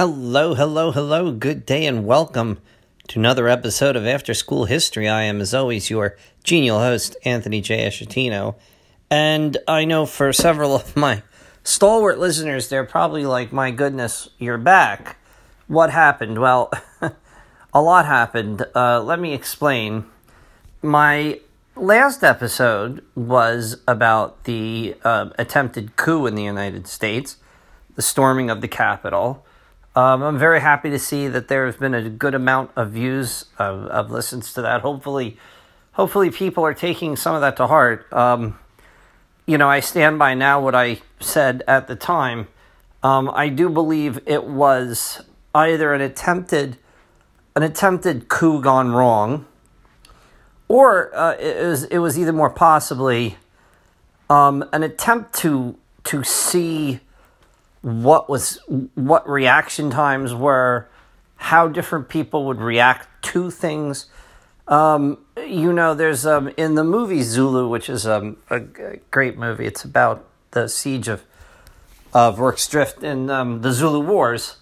Hello, hello, hello. Good day and welcome to another episode of After School History. I am, as always, your genial host, Anthony J. Ashatino. And I know for several of my stalwart listeners, they're probably like, my goodness, you're back. What happened? Well, a lot happened. Uh, let me explain. My last episode was about the uh, attempted coup in the United States, the storming of the Capitol. Um, I'm very happy to see that there has been a good amount of views of, of listens to that. Hopefully, hopefully people are taking some of that to heart. Um, you know, I stand by now what I said at the time. Um, I do believe it was either an attempted an attempted coup gone wrong, or uh, it was it was either more possibly um, an attempt to to see what was what reaction times were, how different people would react to things. Um, you know, there's um, in the movie Zulu, which is um, a great movie. It's about the siege of of Rorke's Drift in um, the Zulu Wars,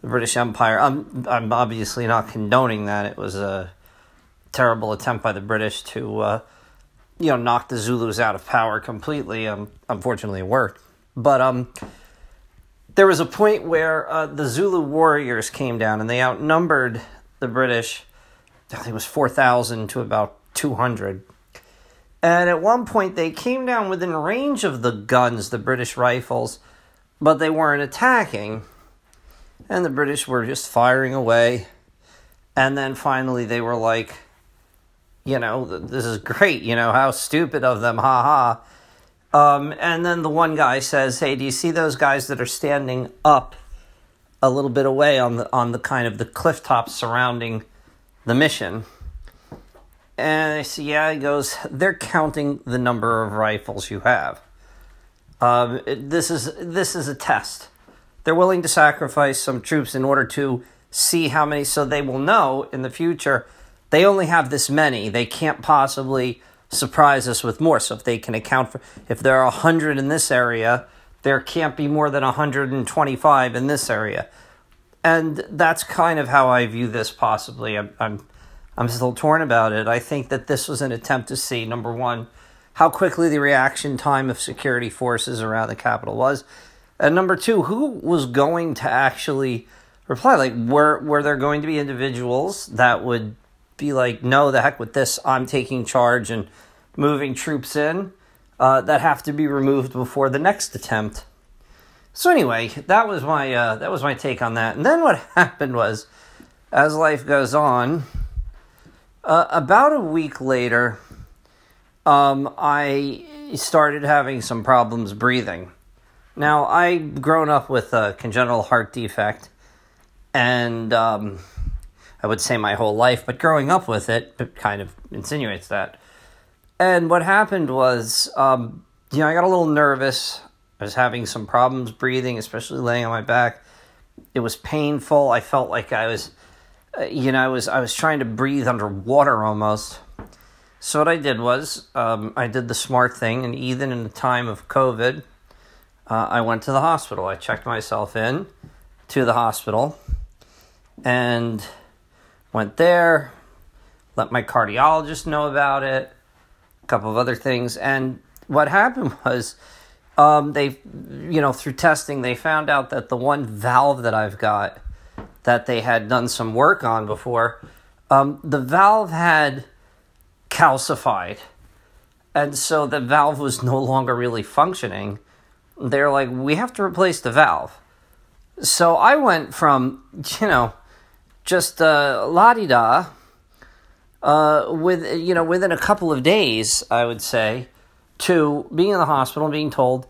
the British Empire. I'm I'm obviously not condoning that. It was a terrible attempt by the British to uh, you know knock the Zulus out of power completely. Um, unfortunately, it worked, but um there was a point where uh, the Zulu warriors came down and they outnumbered the British. I think it was 4,000 to about 200. And at one point, they came down within range of the guns, the British rifles, but they weren't attacking. And the British were just firing away. And then finally, they were like, you know, this is great, you know, how stupid of them, ha ha. Um, and then the one guy says, "Hey, do you see those guys that are standing up a little bit away on the on the kind of the cliff top surrounding the mission?" And I see, "Yeah." He goes, "They're counting the number of rifles you have. Um, this is this is a test. They're willing to sacrifice some troops in order to see how many, so they will know in the future they only have this many. They can't possibly." Surprise us with more. So if they can account for, if there are 100 in this area, there can't be more than 125 in this area. And that's kind of how I view this possibly. I'm, I'm, I'm still torn about it. I think that this was an attempt to see, number one, how quickly the reaction time of security forces around the capital was. And number two, who was going to actually reply? Like, were, were there going to be individuals that would be like, no, the heck with this. I'm taking charge and moving troops in uh, that have to be removed before the next attempt. So anyway, that was my uh, that was my take on that. And then what happened was, as life goes on, uh, about a week later, um, I started having some problems breathing. Now I'd grown up with a congenital heart defect, and um, I would say my whole life, but growing up with it, it kind of insinuates that. And what happened was, um, you know, I got a little nervous. I was having some problems breathing, especially laying on my back. It was painful. I felt like I was, uh, you know, I was I was trying to breathe underwater almost. So what I did was, um, I did the smart thing, and even in the time of COVID, uh, I went to the hospital. I checked myself in to the hospital, and Went there, let my cardiologist know about it, a couple of other things. And what happened was, um, they, you know, through testing, they found out that the one valve that I've got that they had done some work on before, um, the valve had calcified. And so the valve was no longer really functioning. They're like, we have to replace the valve. So I went from, you know, just uh, la di da. Uh, with you know, within a couple of days, I would say, to being in the hospital and being told,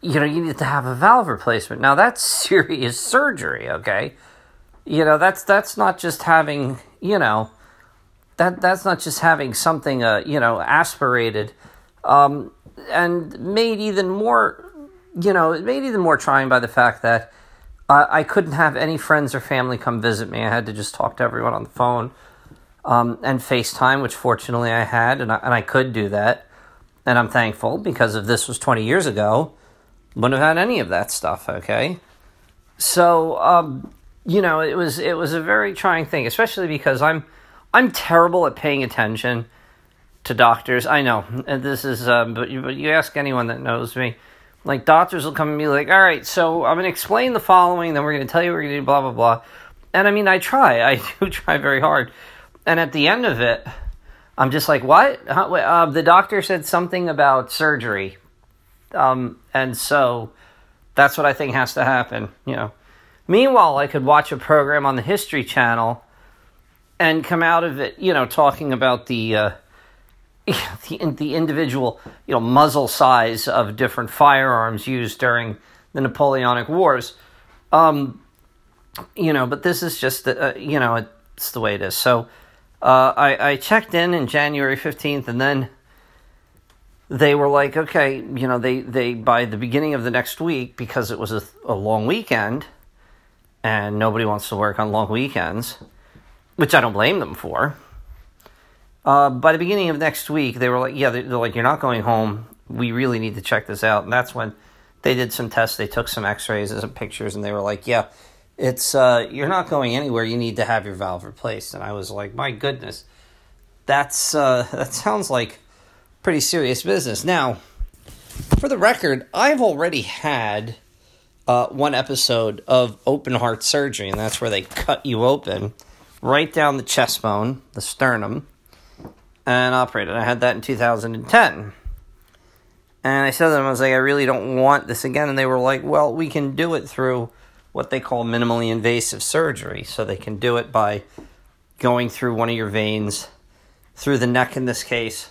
you know, you need to have a valve replacement. Now that's serious surgery, okay? You know, that's that's not just having, you know, that that's not just having something, uh, you know, aspirated, um, and made even more, you know, made even more trying by the fact that uh, I couldn't have any friends or family come visit me. I had to just talk to everyone on the phone um, and FaceTime, which fortunately I had, and I, and I could do that. And I'm thankful because if this was 20 years ago, wouldn't have had any of that stuff, okay? so um, you know, it was it was a very trying thing, especially because I'm I'm terrible at paying attention to doctors. I know, this is, um, but you, but you ask anyone that knows me, like doctors will come and be like, "All right, so I'm going to explain the following, then we're going to tell you we're going to do blah blah blah," and I mean, I try, I do try very hard, and at the end of it, I'm just like, "What?" Uh, the doctor said something about surgery, um, and so that's what I think has to happen, you know. Meanwhile, I could watch a program on the History Channel and come out of it, you know, talking about the uh, the, the individual, you know, muzzle size of different firearms used during the Napoleonic Wars. Um, you know, but this is just, uh, you know, it's the way it is. So uh, I, I checked in in January 15th, and then they were like, okay, you know, they, they by the beginning of the next week, because it was a, a long weekend, and nobody wants to work on long weekends, which I don't blame them for uh, by the beginning of next week, they were like, "Yeah, they're, like, you're not going home. We really need to check this out." And that's when they did some tests. They took some X-rays and some pictures, and they were like, "Yeah, it's uh, you're not going anywhere. You need to have your valve replaced." And I was like, "My goodness, that's uh, that sounds like pretty serious business." Now, for the record, I've already had uh, one episode of open heart surgery, and that's where they cut you open right down the chest bone, the sternum and operated. I had that in 2010. And I said to them, I was like, I really don't want this again. And they were like, well, we can do it through what they call minimally invasive surgery. So they can do it by going through one of your veins, through the neck in this case.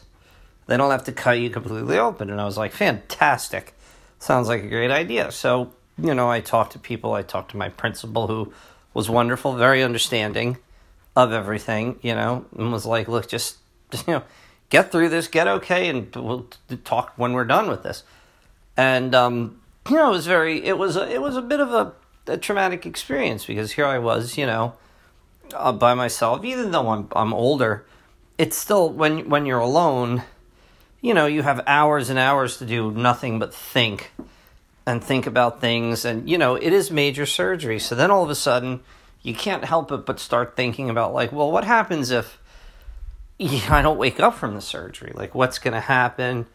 They don't have to cut you completely open. And I was like, fantastic. Sounds like a great idea. So, you know, I talked to people. I talked to my principal, who was wonderful, very understanding of everything, you know, and was like, look, just you know, get through this, get okay, and we'll talk when we're done with this. And um, you know, it was very, it was a, it was a bit of a, a traumatic experience because here I was, you know, uh, by myself. Even though I'm I'm older, it's still when when you're alone, you know, you have hours and hours to do nothing but think and think about things, and you know, it is major surgery. So then all of a sudden, you can't help it but start thinking about like, well, what happens if I don't wake up from the surgery. Like, what's going to happen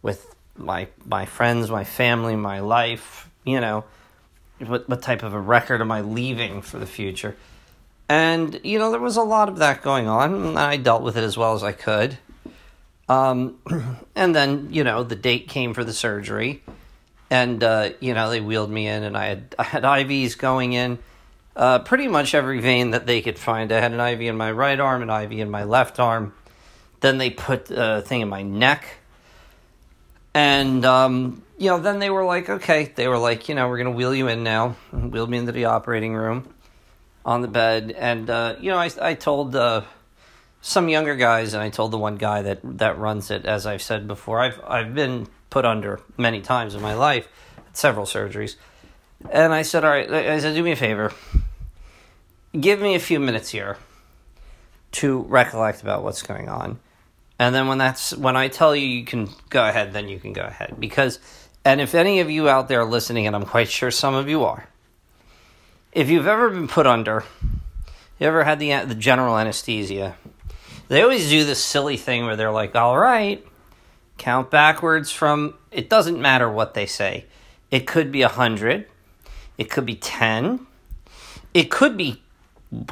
with my my friends, my family, my life? You know, what what type of a record am I leaving for the future? And you know, there was a lot of that going on, I dealt with it as well as I could. Um, and then you know, the date came for the surgery, and uh, you know, they wheeled me in, and I had I had IVs going in uh, pretty much every vein that they could find. I had an IV in my right arm, an IV in my left arm. Then they put a thing in my neck. And, um, you know, then they were like, okay, they were like, you know, we're going to wheel you in now. Wheel me into the operating room on the bed. And, uh, you know, I, I told uh, some younger guys, and I told the one guy that, that runs it, as I've said before, I've, I've been put under many times in my life, several surgeries. And I said, all right, I said, do me a favor give me a few minutes here to recollect about what's going on. And then when that's when I tell you you can go ahead, then you can go ahead. Because and if any of you out there listening, and I'm quite sure some of you are, if you've ever been put under, you ever had the the general anesthesia, they always do this silly thing where they're like, "All right, count backwards from." It doesn't matter what they say. It could be a hundred, it could be ten, it could be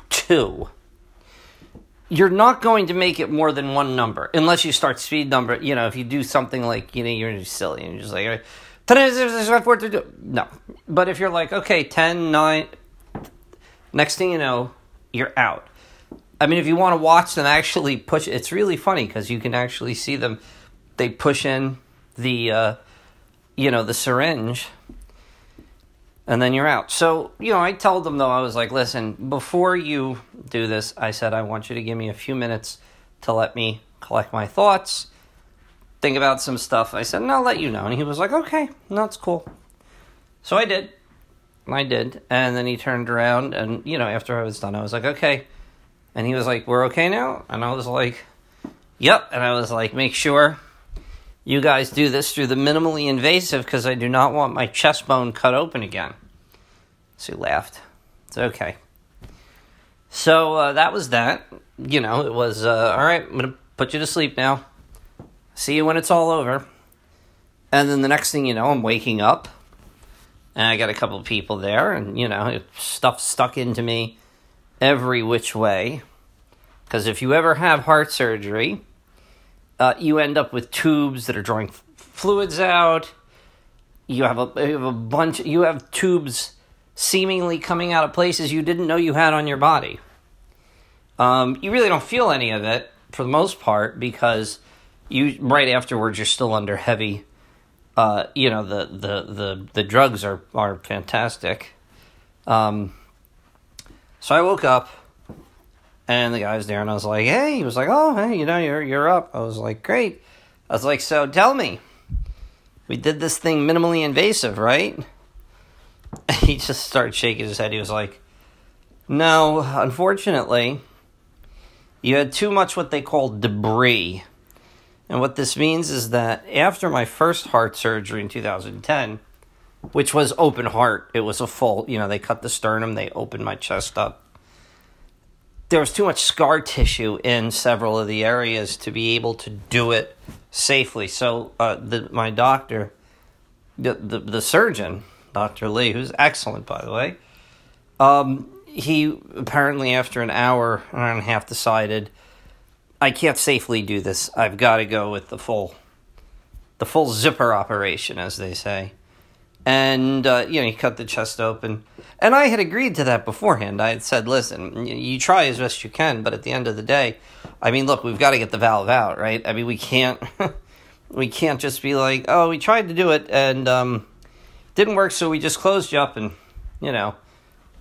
two, you're not going to make it more than one number unless you start speed number. You know, if you do something like you know you're silly and you're just like no. But if you're like okay, 10, 9, next thing you know, you're out. I mean, if you want to watch them actually push, it's really funny because you can actually see them. They push in the, uh, you know, the syringe and then you're out. So, you know, I told them though, I was like, listen, before you do this, I said, I want you to give me a few minutes to let me collect my thoughts, think about some stuff. I said, and I'll let you know. And he was like, okay, it's cool. So I did. I did. And then he turned around, and, you know, after I was done, I was like, okay. And he was like, we're okay now? And I was like, yep. And I was like, make sure you guys do this through the minimally invasive because I do not want my chest bone cut open again. So he laughed. It's okay. So uh, that was that. You know, it was uh, all right. I'm gonna put you to sleep now. See you when it's all over. And then the next thing you know, I'm waking up, and I got a couple people there, and you know, stuff stuck into me every which way. Because if you ever have heart surgery, uh, you end up with tubes that are drawing f- fluids out. You have a you have a bunch. You have tubes seemingly coming out of places you didn't know you had on your body. Um, you really don't feel any of it for the most part because you right afterwards you're still under heavy. Uh, you know the, the, the, the drugs are are fantastic. Um, so I woke up and the guy was there, and I was like, "Hey," he was like, "Oh, hey, you know, you're you're up." I was like, "Great." I was like, "So tell me, we did this thing minimally invasive, right?" he just started shaking his head. He was like, "No, unfortunately, you had too much what they call debris." And what this means is that after my first heart surgery in 2010, which was open heart, it was a full, you know, they cut the sternum, they opened my chest up there was too much scar tissue in several of the areas to be able to do it safely. So uh, the, my doctor, the, the, the surgeon, Dr. Lee, who's excellent by the way, um, he apparently after an hour, hour and a half decided I can't safely do this. I've got to go with the full, the full zipper operation, as they say and uh, you know he cut the chest open. And i had agreed to that beforehand. I had said listen you try as best you can but at the end of the day i mean look we've got to get the valve out right? I mean we can't we can't just be like oh we tried to do it and um, didn't work so we just closed you up and you know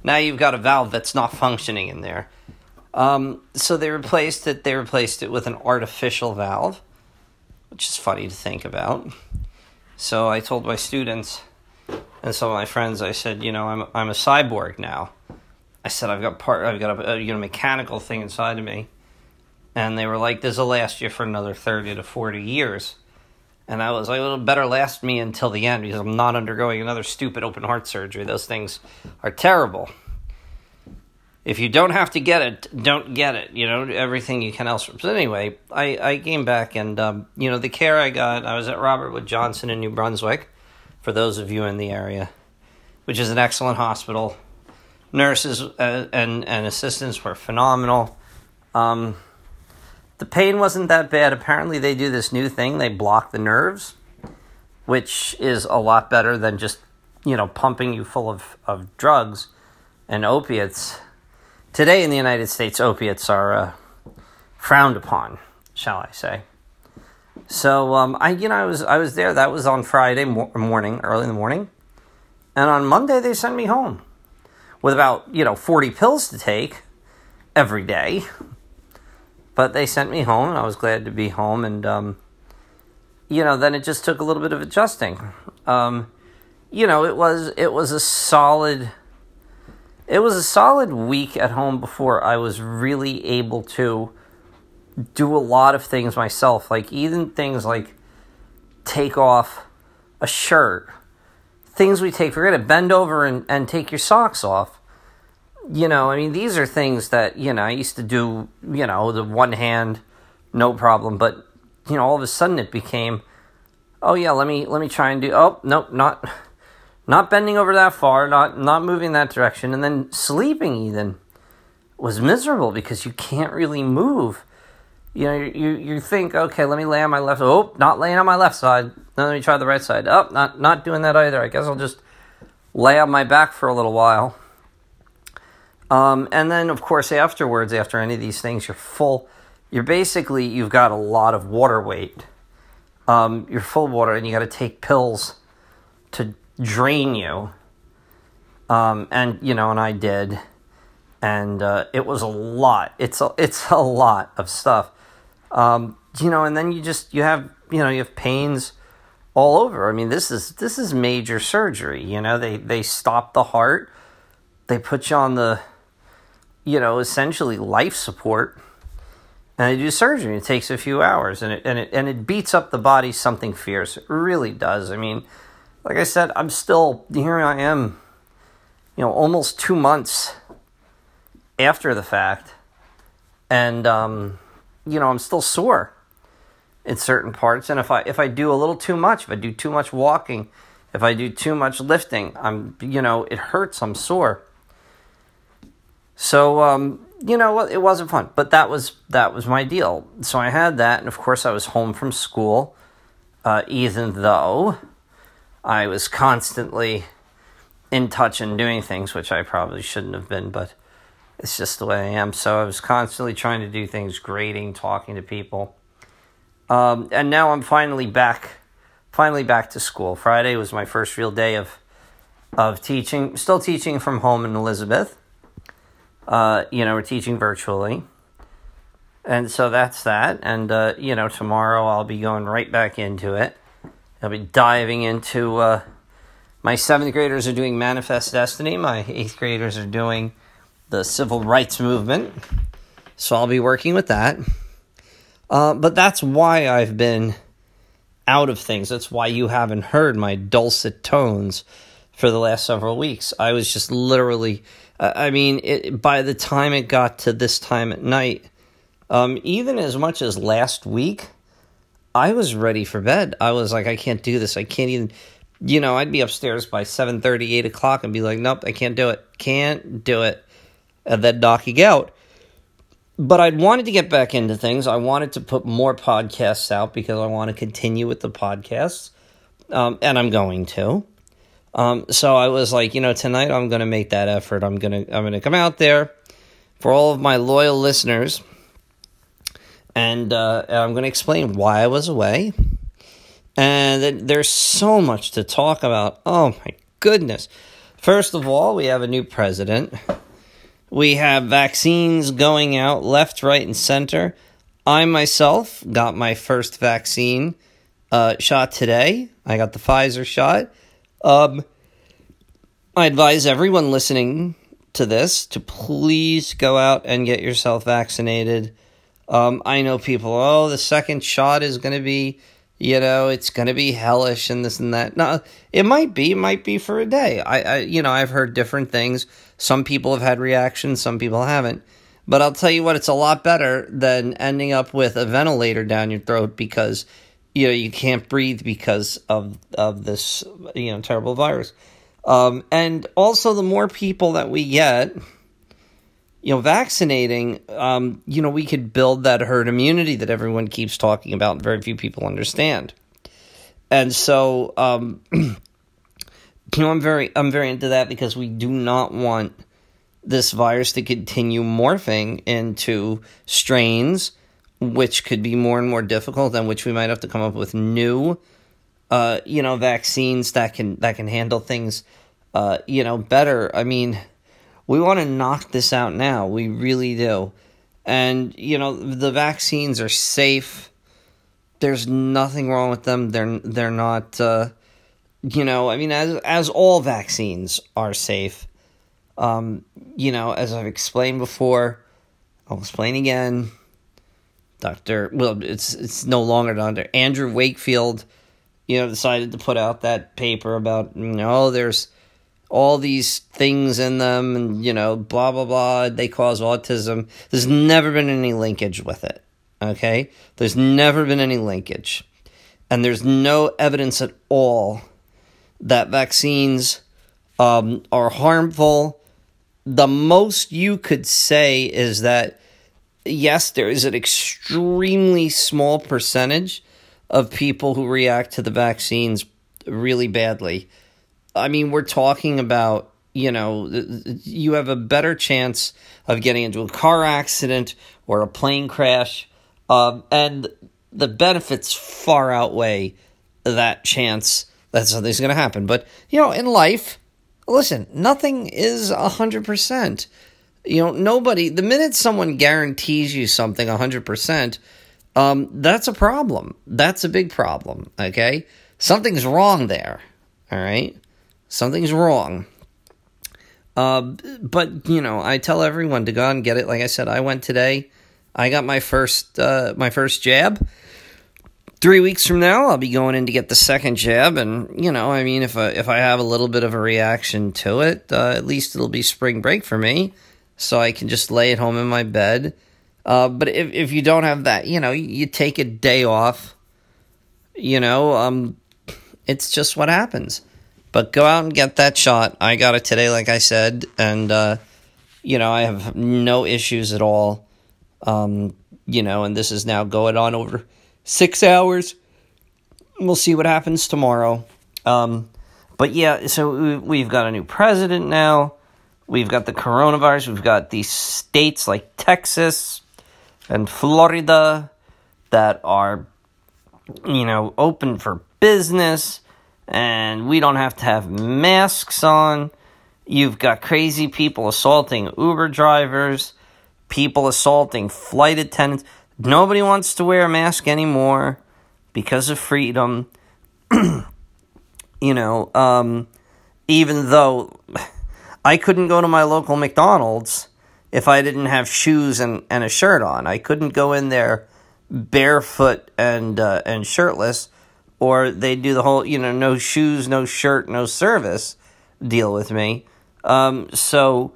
now you've got a valve that's not functioning in there. Um, so they replaced it they replaced it with an artificial valve which is funny to think about. So i told my students and some of my friends, I said, you know, I'm I'm a cyborg now. I said I've got part, I've got a, a you know mechanical thing inside of me, and they were like, "This will last you for another thirty to forty years." And I was like, "It'll better last me until the end because I'm not undergoing another stupid open heart surgery. Those things are terrible." If you don't have to get it, don't get it. You know everything you can else. Anyway, I I came back and um, you know the care I got. I was at Robert Wood Johnson in New Brunswick for those of you in the area, which is an excellent hospital. Nurses uh, and, and assistants were phenomenal. Um, the pain wasn't that bad. Apparently, they do this new thing they block the nerves, which is a lot better than just, you know, pumping you full of, of drugs and opiates. Today in the United States, opiates are uh, frowned upon, shall I say. So um, I, you know, I was I was there. That was on Friday morning, early in the morning, and on Monday they sent me home with about you know forty pills to take every day. But they sent me home, and I was glad to be home. And um, you know, then it just took a little bit of adjusting. Um, you know, it was it was a solid. It was a solid week at home before I was really able to do a lot of things myself, like even things like take off a shirt, things we take for granted, bend over and, and take your socks off. You know, I mean, these are things that, you know, I used to do, you know, the one hand, no problem, but, you know, all of a sudden it became, oh yeah, let me, let me try and do, oh, nope, not, not bending over that far, not, not moving that direction, and then sleeping even was miserable because you can't really move you know, you, you think, okay, let me lay on my left. Oh, not laying on my left side. Then let me try the right side. Oh, not not doing that either. I guess I'll just lay on my back for a little while. Um, and then, of course, afterwards, after any of these things, you're full. You're basically you've got a lot of water weight. Um, you're full of water, and you got to take pills to drain you. Um, and you know, and I did, and uh, it was a lot. It's a it's a lot of stuff. Um, you know, and then you just you have you know you have pains all over. I mean, this is this is major surgery. You know, they they stop the heart, they put you on the, you know, essentially life support, and they do surgery. It takes a few hours, and it and it and it beats up the body something fierce. It really does. I mean, like I said, I'm still here. I am. you know, almost two months after the fact. And, um, you know, I'm still sore in certain parts. And if I, if I do a little too much, if I do too much walking, if I do too much lifting, I'm, you know, it hurts. I'm sore. So, um, you know, it wasn't fun, but that was that was my deal. So I had that, and of course, I was home from school, uh, even though I was constantly in touch and doing things, which I probably shouldn't have been, but it's just the way I am. So I was constantly trying to do things, grading, talking to people, um, and now I'm finally back, finally back to school. Friday was my first real day of of teaching. Still teaching from home in Elizabeth uh, you know, we're teaching virtually. And so that's that. And, uh, you know, tomorrow I'll be going right back into it. I'll be diving into, uh, my seventh graders are doing Manifest Destiny. My eighth graders are doing the civil rights movement. So I'll be working with that. Uh, but that's why I've been out of things. That's why you haven't heard my dulcet tones for the last several weeks. I was just literally I mean, it, by the time it got to this time at night, um, even as much as last week, I was ready for bed. I was like, I can't do this. I can't even, you know, I'd be upstairs by 7 30, 8 o'clock and be like, nope, I can't do it. Can't do it. And then knocking out. But I'd wanted to get back into things. I wanted to put more podcasts out because I want to continue with the podcasts. Um, and I'm going to. Um, so I was like, you know, tonight I'm going to make that effort. I'm going to I'm going to come out there for all of my loyal listeners, and, uh, and I'm going to explain why I was away. And there's so much to talk about. Oh my goodness! First of all, we have a new president. We have vaccines going out left, right, and center. I myself got my first vaccine uh, shot today. I got the Pfizer shot. Um, I advise everyone listening to this to please go out and get yourself vaccinated. Um, I know people, oh, the second shot is going to be, you know, it's going to be hellish and this and that. No, it might be, it might be for a day. I, I, you know, I've heard different things. Some people have had reactions, some people haven't. But I'll tell you what, it's a lot better than ending up with a ventilator down your throat because you know you can't breathe because of of this you know terrible virus. Um, and also, the more people that we get, you know, vaccinating, um, you know, we could build that herd immunity that everyone keeps talking about and very few people understand. And so, um, you know, I'm very, I'm very into that because we do not want this virus to continue morphing into strains which could be more and more difficult and which we might have to come up with new uh, you know vaccines that can that can handle things uh, you know better i mean we want to knock this out now we really do and you know the vaccines are safe there's nothing wrong with them they're they're not uh, you know i mean as as all vaccines are safe um, you know as i've explained before i'll explain again Dr. Well, it's it's no longer Dr. Andrew Wakefield, you know, decided to put out that paper about you know there's all these things in them and you know blah blah blah they cause autism. There's never been any linkage with it. Okay? There's never been any linkage. And there's no evidence at all that vaccines um, are harmful. The most you could say is that yes, there is an extremely small percentage of people who react to the vaccines really badly. I mean, we're talking about, you know, you have a better chance of getting into a car accident or a plane crash, um, and the benefits far outweigh that chance that something's going to happen. But, you know, in life, listen, nothing is 100%. You know, nobody, the minute someone guarantees you something 100%, um, that's a problem. That's a big problem, okay? Something's wrong there, all right? Something's wrong. Uh, but, you know, I tell everyone to go and get it. Like I said, I went today. I got my first uh, my first jab. three weeks from now, I'll be going in to get the second jab, and you know, I mean, if I, if I have a little bit of a reaction to it, uh, at least it'll be spring break for me, so I can just lay at home in my bed. Uh, but if if you don't have that, you know, you take a day off. You know, um, it's just what happens. But go out and get that shot. I got it today, like I said, and uh, you know, I have no issues at all. Um, you know, and this is now going on over six hours. We'll see what happens tomorrow. Um, but yeah, so we've got a new president now. We've got the coronavirus. We've got these states like Texas and Florida that are, you know, open for business and we don't have to have masks on. You've got crazy people assaulting Uber drivers, people assaulting flight attendants. Nobody wants to wear a mask anymore because of freedom. you know, um, even though I couldn't go to my local McDonald's if I didn't have shoes and, and a shirt on. I couldn't go in there barefoot and uh, and shirtless, or they do the whole you know no shoes, no shirt, no service deal with me. Um, so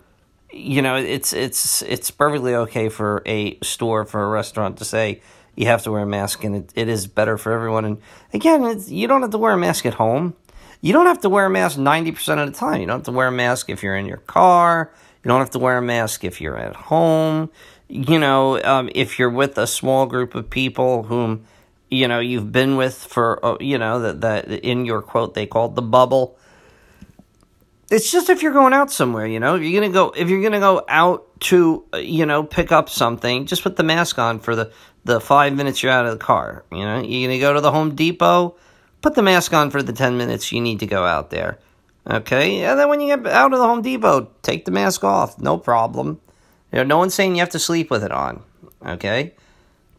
you know, it's it's it's perfectly okay for a store for a restaurant to say you have to wear a mask, and it, it is better for everyone. And again, you don't have to wear a mask at home. You don't have to wear a mask ninety percent of the time. You don't have to wear a mask if you're in your car. You don't have to wear a mask if you're at home. You know, um, if you're with a small group of people whom you know you've been with for uh, you know that that in your quote they called the bubble it's just if you're going out somewhere, you know, you're gonna go if you're gonna go out to uh, you know pick up something, just put the mask on for the the five minutes you're out of the car. You know, you're gonna go to the Home Depot, put the mask on for the ten minutes you need to go out there. Okay, and then when you get out of the Home Depot, take the mask off, no problem. You know, no one's saying you have to sleep with it on. Okay,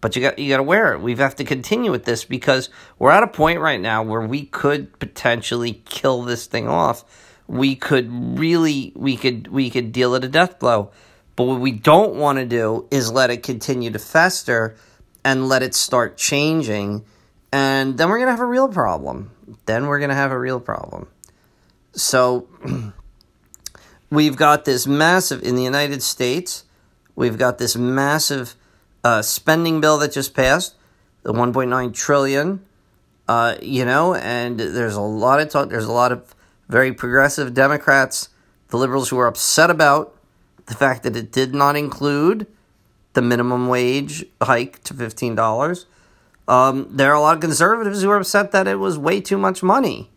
but you got you got to wear it. We have to continue with this because we're at a point right now where we could potentially kill this thing off we could really we could we could deal it a death blow. But what we don't want to do is let it continue to fester and let it start changing and then we're going to have a real problem. Then we're going to have a real problem. So we've got this massive in the United States, we've got this massive uh, spending bill that just passed, the 1.9 trillion. Uh, you know, and there's a lot of talk. There's a lot of very progressive Democrats, the liberals who are upset about the fact that it did not include the minimum wage hike to $15. Um, there are a lot of conservatives who are upset that it was way too much money.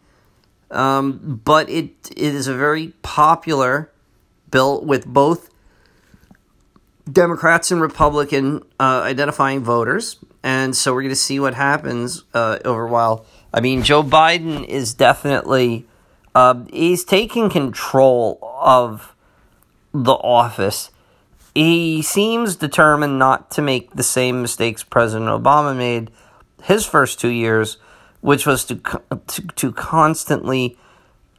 Um, but it, it is a very popular bill with both Democrats and Republican uh, identifying voters. And so we're going to see what happens uh, over a while. I mean, Joe Biden is definitely uh, he's taking control of the office. He seems determined not to make the same mistakes President Obama made his first two years, which was to to, to constantly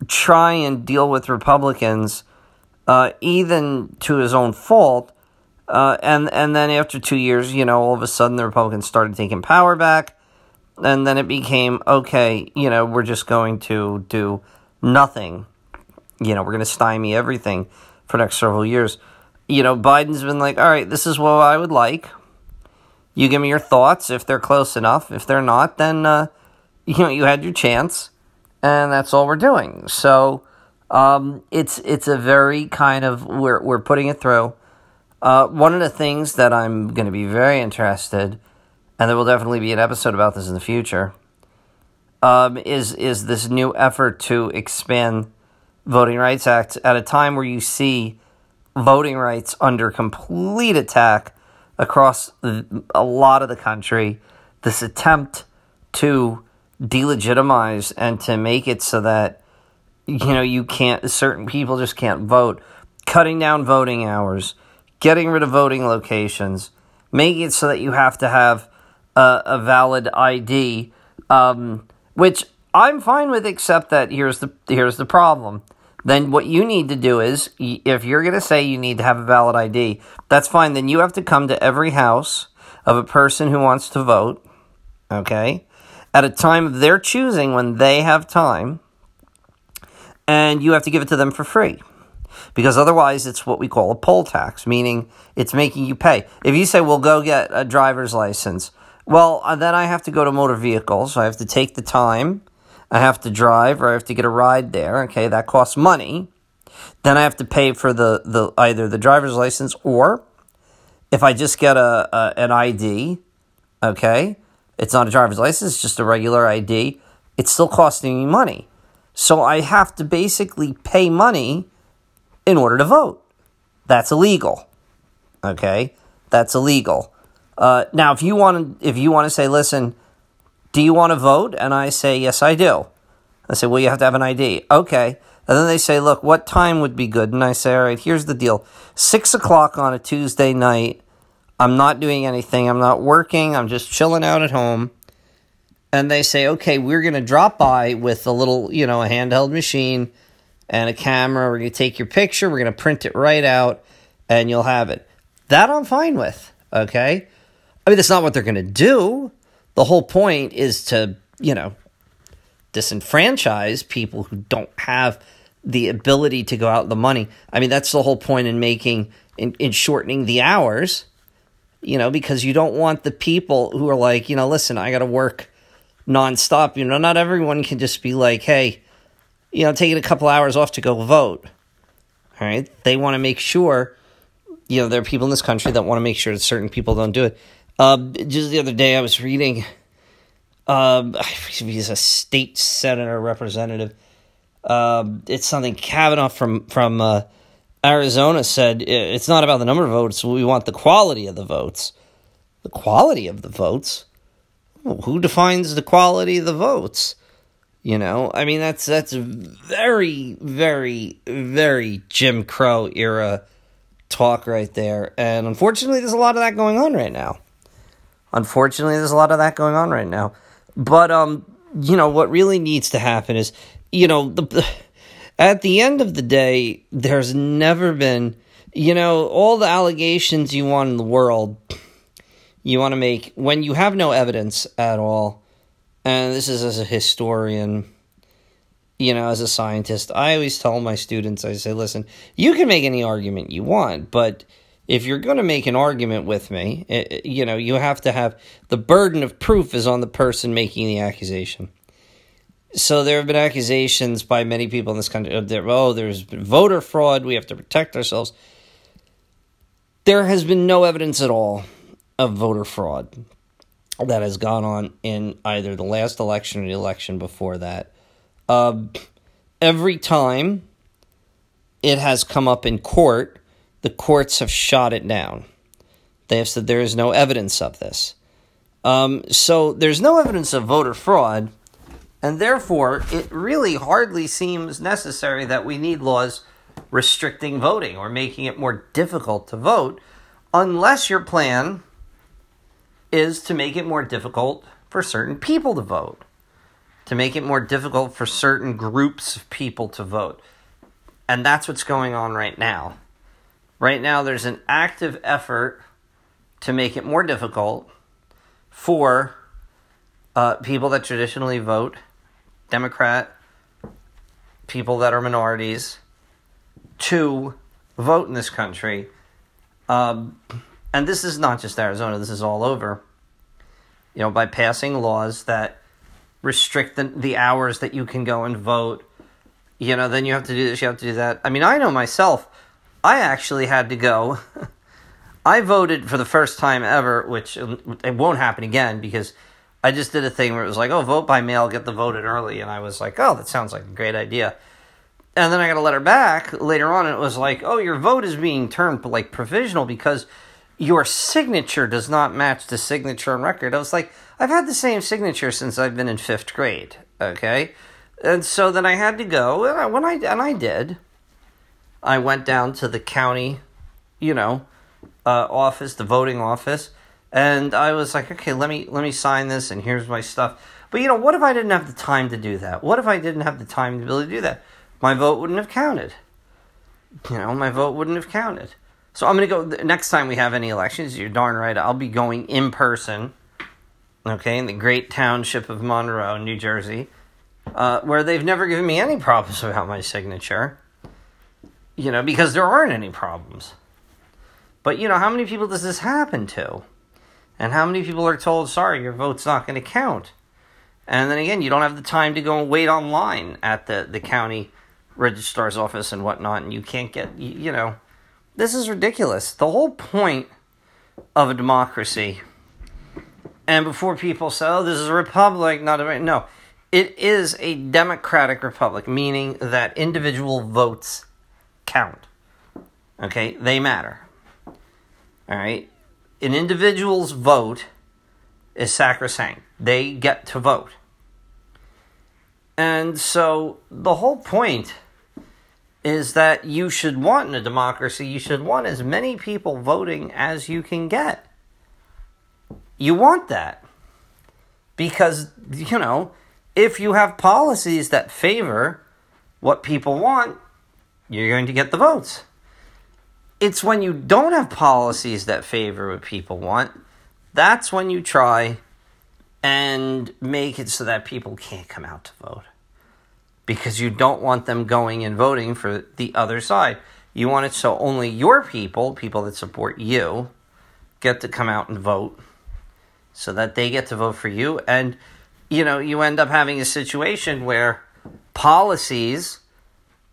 try and deal with Republicans, uh, even to his own fault. Uh, and and then after two years, you know, all of a sudden the Republicans started taking power back, and then it became okay. You know, we're just going to do nothing. You know, we're going to stymie everything for the next several years. You know, Biden's been like, all right, this is what I would like. You give me your thoughts if they're close enough. If they're not, then, uh, you know, you had your chance, and that's all we're doing. So, um, it's it's a very kind of we're we're putting it through. Uh, one of the things that I'm going to be very interested, and there will definitely be an episode about this in the future, um, is is this new effort to expand Voting Rights Act at a time where you see voting rights under complete attack across a lot of the country. This attempt to delegitimize and to make it so that you know you can't certain people just can't vote, cutting down voting hours, getting rid of voting locations, making it so that you have to have a, valid ID. Um, which I'm fine with, except that here's the here's the problem. Then what you need to do is, if you're going to say you need to have a valid ID, that's fine. Then you have to come to every house of a person who wants to vote, okay, at a time of their choosing when they have time, and you have to give it to them for free. Because otherwise, it's what we call a poll tax, meaning it's making you pay. If you say, well, go get a driver's license, well, uh, then I have to go to motor vehicles. So I have to take the time, I have to drive, or I have to get a ride there. Okay, that costs money. Then I have to pay for the, the either the driver's license or if I just get a, a an ID, okay, it's not a driver's license, it's just a regular ID, it's still costing me money. So I have to basically pay money in order to vote. That's illegal. Okay? That's illegal. Uh, now, if you want to, if you want to say, listen, do you want to vote? And I say, yes, I do. I say, well, you have to have an ID. Okay. And then they say, look, what time would be good? And I say, all right, here's the deal. Six o'clock on a Tuesday night. I'm not doing anything. I'm not working. I'm just chilling out at home. And they say, okay, we're going to drop by with a little, you know, a handheld machine and a camera. We're going to take your picture. We're going to print it right out and you'll have it. That I'm fine with. Okay. I mean, that's not what they're going to do. The whole point is to, you know, disenfranchise people who don't have the ability to go out the money. I mean, that's the whole point in making in, in shortening the hours, you know, because you don't want the people who are like, you know, listen, I got to work nonstop. You know, not everyone can just be like, hey, you know, taking a couple hours off to go vote. All right, they want to make sure, you know, there are people in this country that want to make sure that certain people don't do it. Uh, just the other day, I was reading. Um, he's a state senator representative um, it's something Kavanagh from from uh, Arizona said. It's not about the number of votes. We want the quality of the votes. The quality of the votes. Who defines the quality of the votes? You know, I mean that's that's very, very, very Jim Crow era talk right there. And unfortunately, there's a lot of that going on right now. Unfortunately, there's a lot of that going on right now. But um, you know what really needs to happen is you know, the, at the end of the day, there's never been, you know, all the allegations you want in the world, you want to make when you have no evidence at all. And this is as a historian, you know, as a scientist, I always tell my students, I say, listen, you can make any argument you want, but if you're going to make an argument with me, it, you know, you have to have the burden of proof is on the person making the accusation. So there have been accusations by many people in this country that oh, there's voter fraud. We have to protect ourselves. There has been no evidence at all of voter fraud that has gone on in either the last election or the election before that. Uh, every time it has come up in court, the courts have shot it down. They have said there is no evidence of this. Um, so there's no evidence of voter fraud and therefore, it really hardly seems necessary that we need laws restricting voting or making it more difficult to vote, unless your plan is to make it more difficult for certain people to vote, to make it more difficult for certain groups of people to vote. And that's what's going on right now. Right now, there's an active effort to make it more difficult for uh, people that traditionally vote Democrat, people that are minorities, to vote in this country. Um, and this is not just Arizona, this is all over. You know, by passing laws that restrict the, the hours that you can go and vote. You know, then you have to do this, you have to do that. I mean, I know myself, I actually had to go. I voted for the first time ever, which um, it won't happen again because I just did a thing where it was like, oh, vote by mail, get the vote in early. And I was like, oh, that sounds like a great idea. And then I got a letter back later on, and it was like, oh, your vote is being turned like provisional because your signature does not match the signature on record. I was like, I've had the same signature since I've been in fifth grade. Okay. And so then I had to go, and I, when I, and I did, I went down to the county, you know, uh, office, the voting office and I was like, okay, let me let me sign this, and here's my stuff. But you know, what if I didn't have the time to do that? What if I didn't have the time to be able to do that? My vote wouldn't have counted. You know, my vote wouldn't have counted. So I'm going to go next time we have any elections. You're darn right. I'll be going in person okay, in the great township of Monroe, New Jersey, uh, where they've never given me any problems about my signature, you know, because there aren't any problems. But, you know, how many people does this happen to? And how many people are told, sorry, your vote's not going to count? And then again, you don't have the time to go and wait online at the, the county registrar's office and whatnot, and you can't get, you, you know, this is ridiculous. The whole point of a democracy, and before people say, oh, this is a republic, not a, no, it is a democratic republic, meaning that individual votes count. Okay, they matter. All right, an individual's vote is sacrosanct. They get to vote. And so the whole point is that you should want in a democracy, you should want as many people voting as you can get. You want that. Because, you know, if you have policies that favor what people want, you're going to get the votes. It's when you don't have policies that favor what people want, that's when you try and make it so that people can't come out to vote. Because you don't want them going and voting for the other side. You want it so only your people, people that support you, get to come out and vote so that they get to vote for you. And, you know, you end up having a situation where policies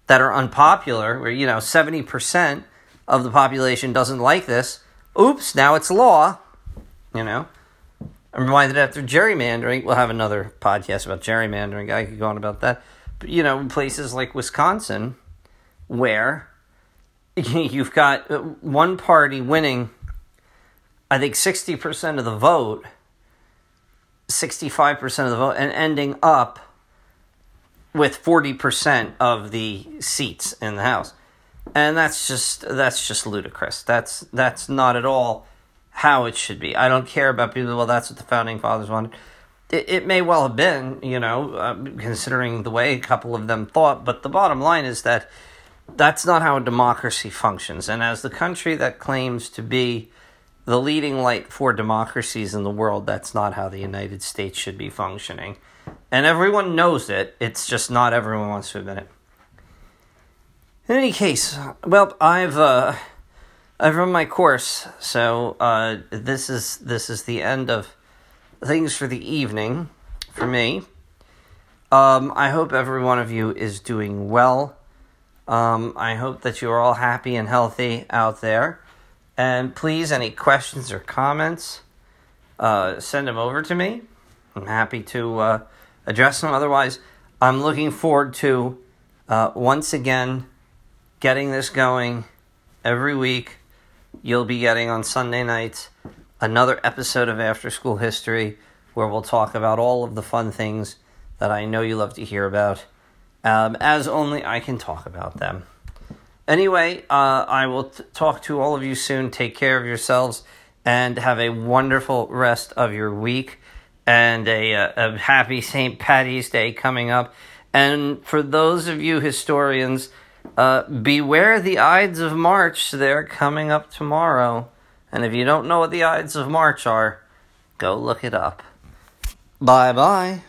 that are unpopular, where, you know, 70% of the population doesn't like this, oops, now it's law, you know. I'm reminded after gerrymandering, we'll have another podcast about gerrymandering. I could go on about that. You know, places like Wisconsin, where you've got uh, one party winning, I think 60% of the vote, 65% of the vote, and ending up with 40% of the seats in the House. And that's just that's just ludicrous. That's that's not at all how it should be. I don't care about people. Well, that's what the founding fathers wanted. It, it may well have been, you know, uh, considering the way a couple of them thought. But the bottom line is that that's not how a democracy functions. And as the country that claims to be the leading light for democracies in the world, that's not how the United States should be functioning. And everyone knows it. It's just not everyone wants to admit it. In any case, well, I've uh, I've run my course, so uh, this is this is the end of things for the evening for me. Um, I hope every one of you is doing well. Um, I hope that you are all happy and healthy out there. And please, any questions or comments, uh, send them over to me. I'm happy to uh, address them. Otherwise, I'm looking forward to uh, once again getting this going every week you'll be getting on Sunday nights another episode of After School History where we'll talk about all of the fun things that I know you love to hear about, um, as only I can talk about them. Anyway, uh, I will t- talk to all of you soon. Take care of yourselves and have a wonderful rest of your week and a, uh, a happy St. Patty's Day coming up. And for those of you historians, uh, beware the Ides of March. They're coming up tomorrow. And if you don't know what the Ides of March are, go look it up. Bye bye.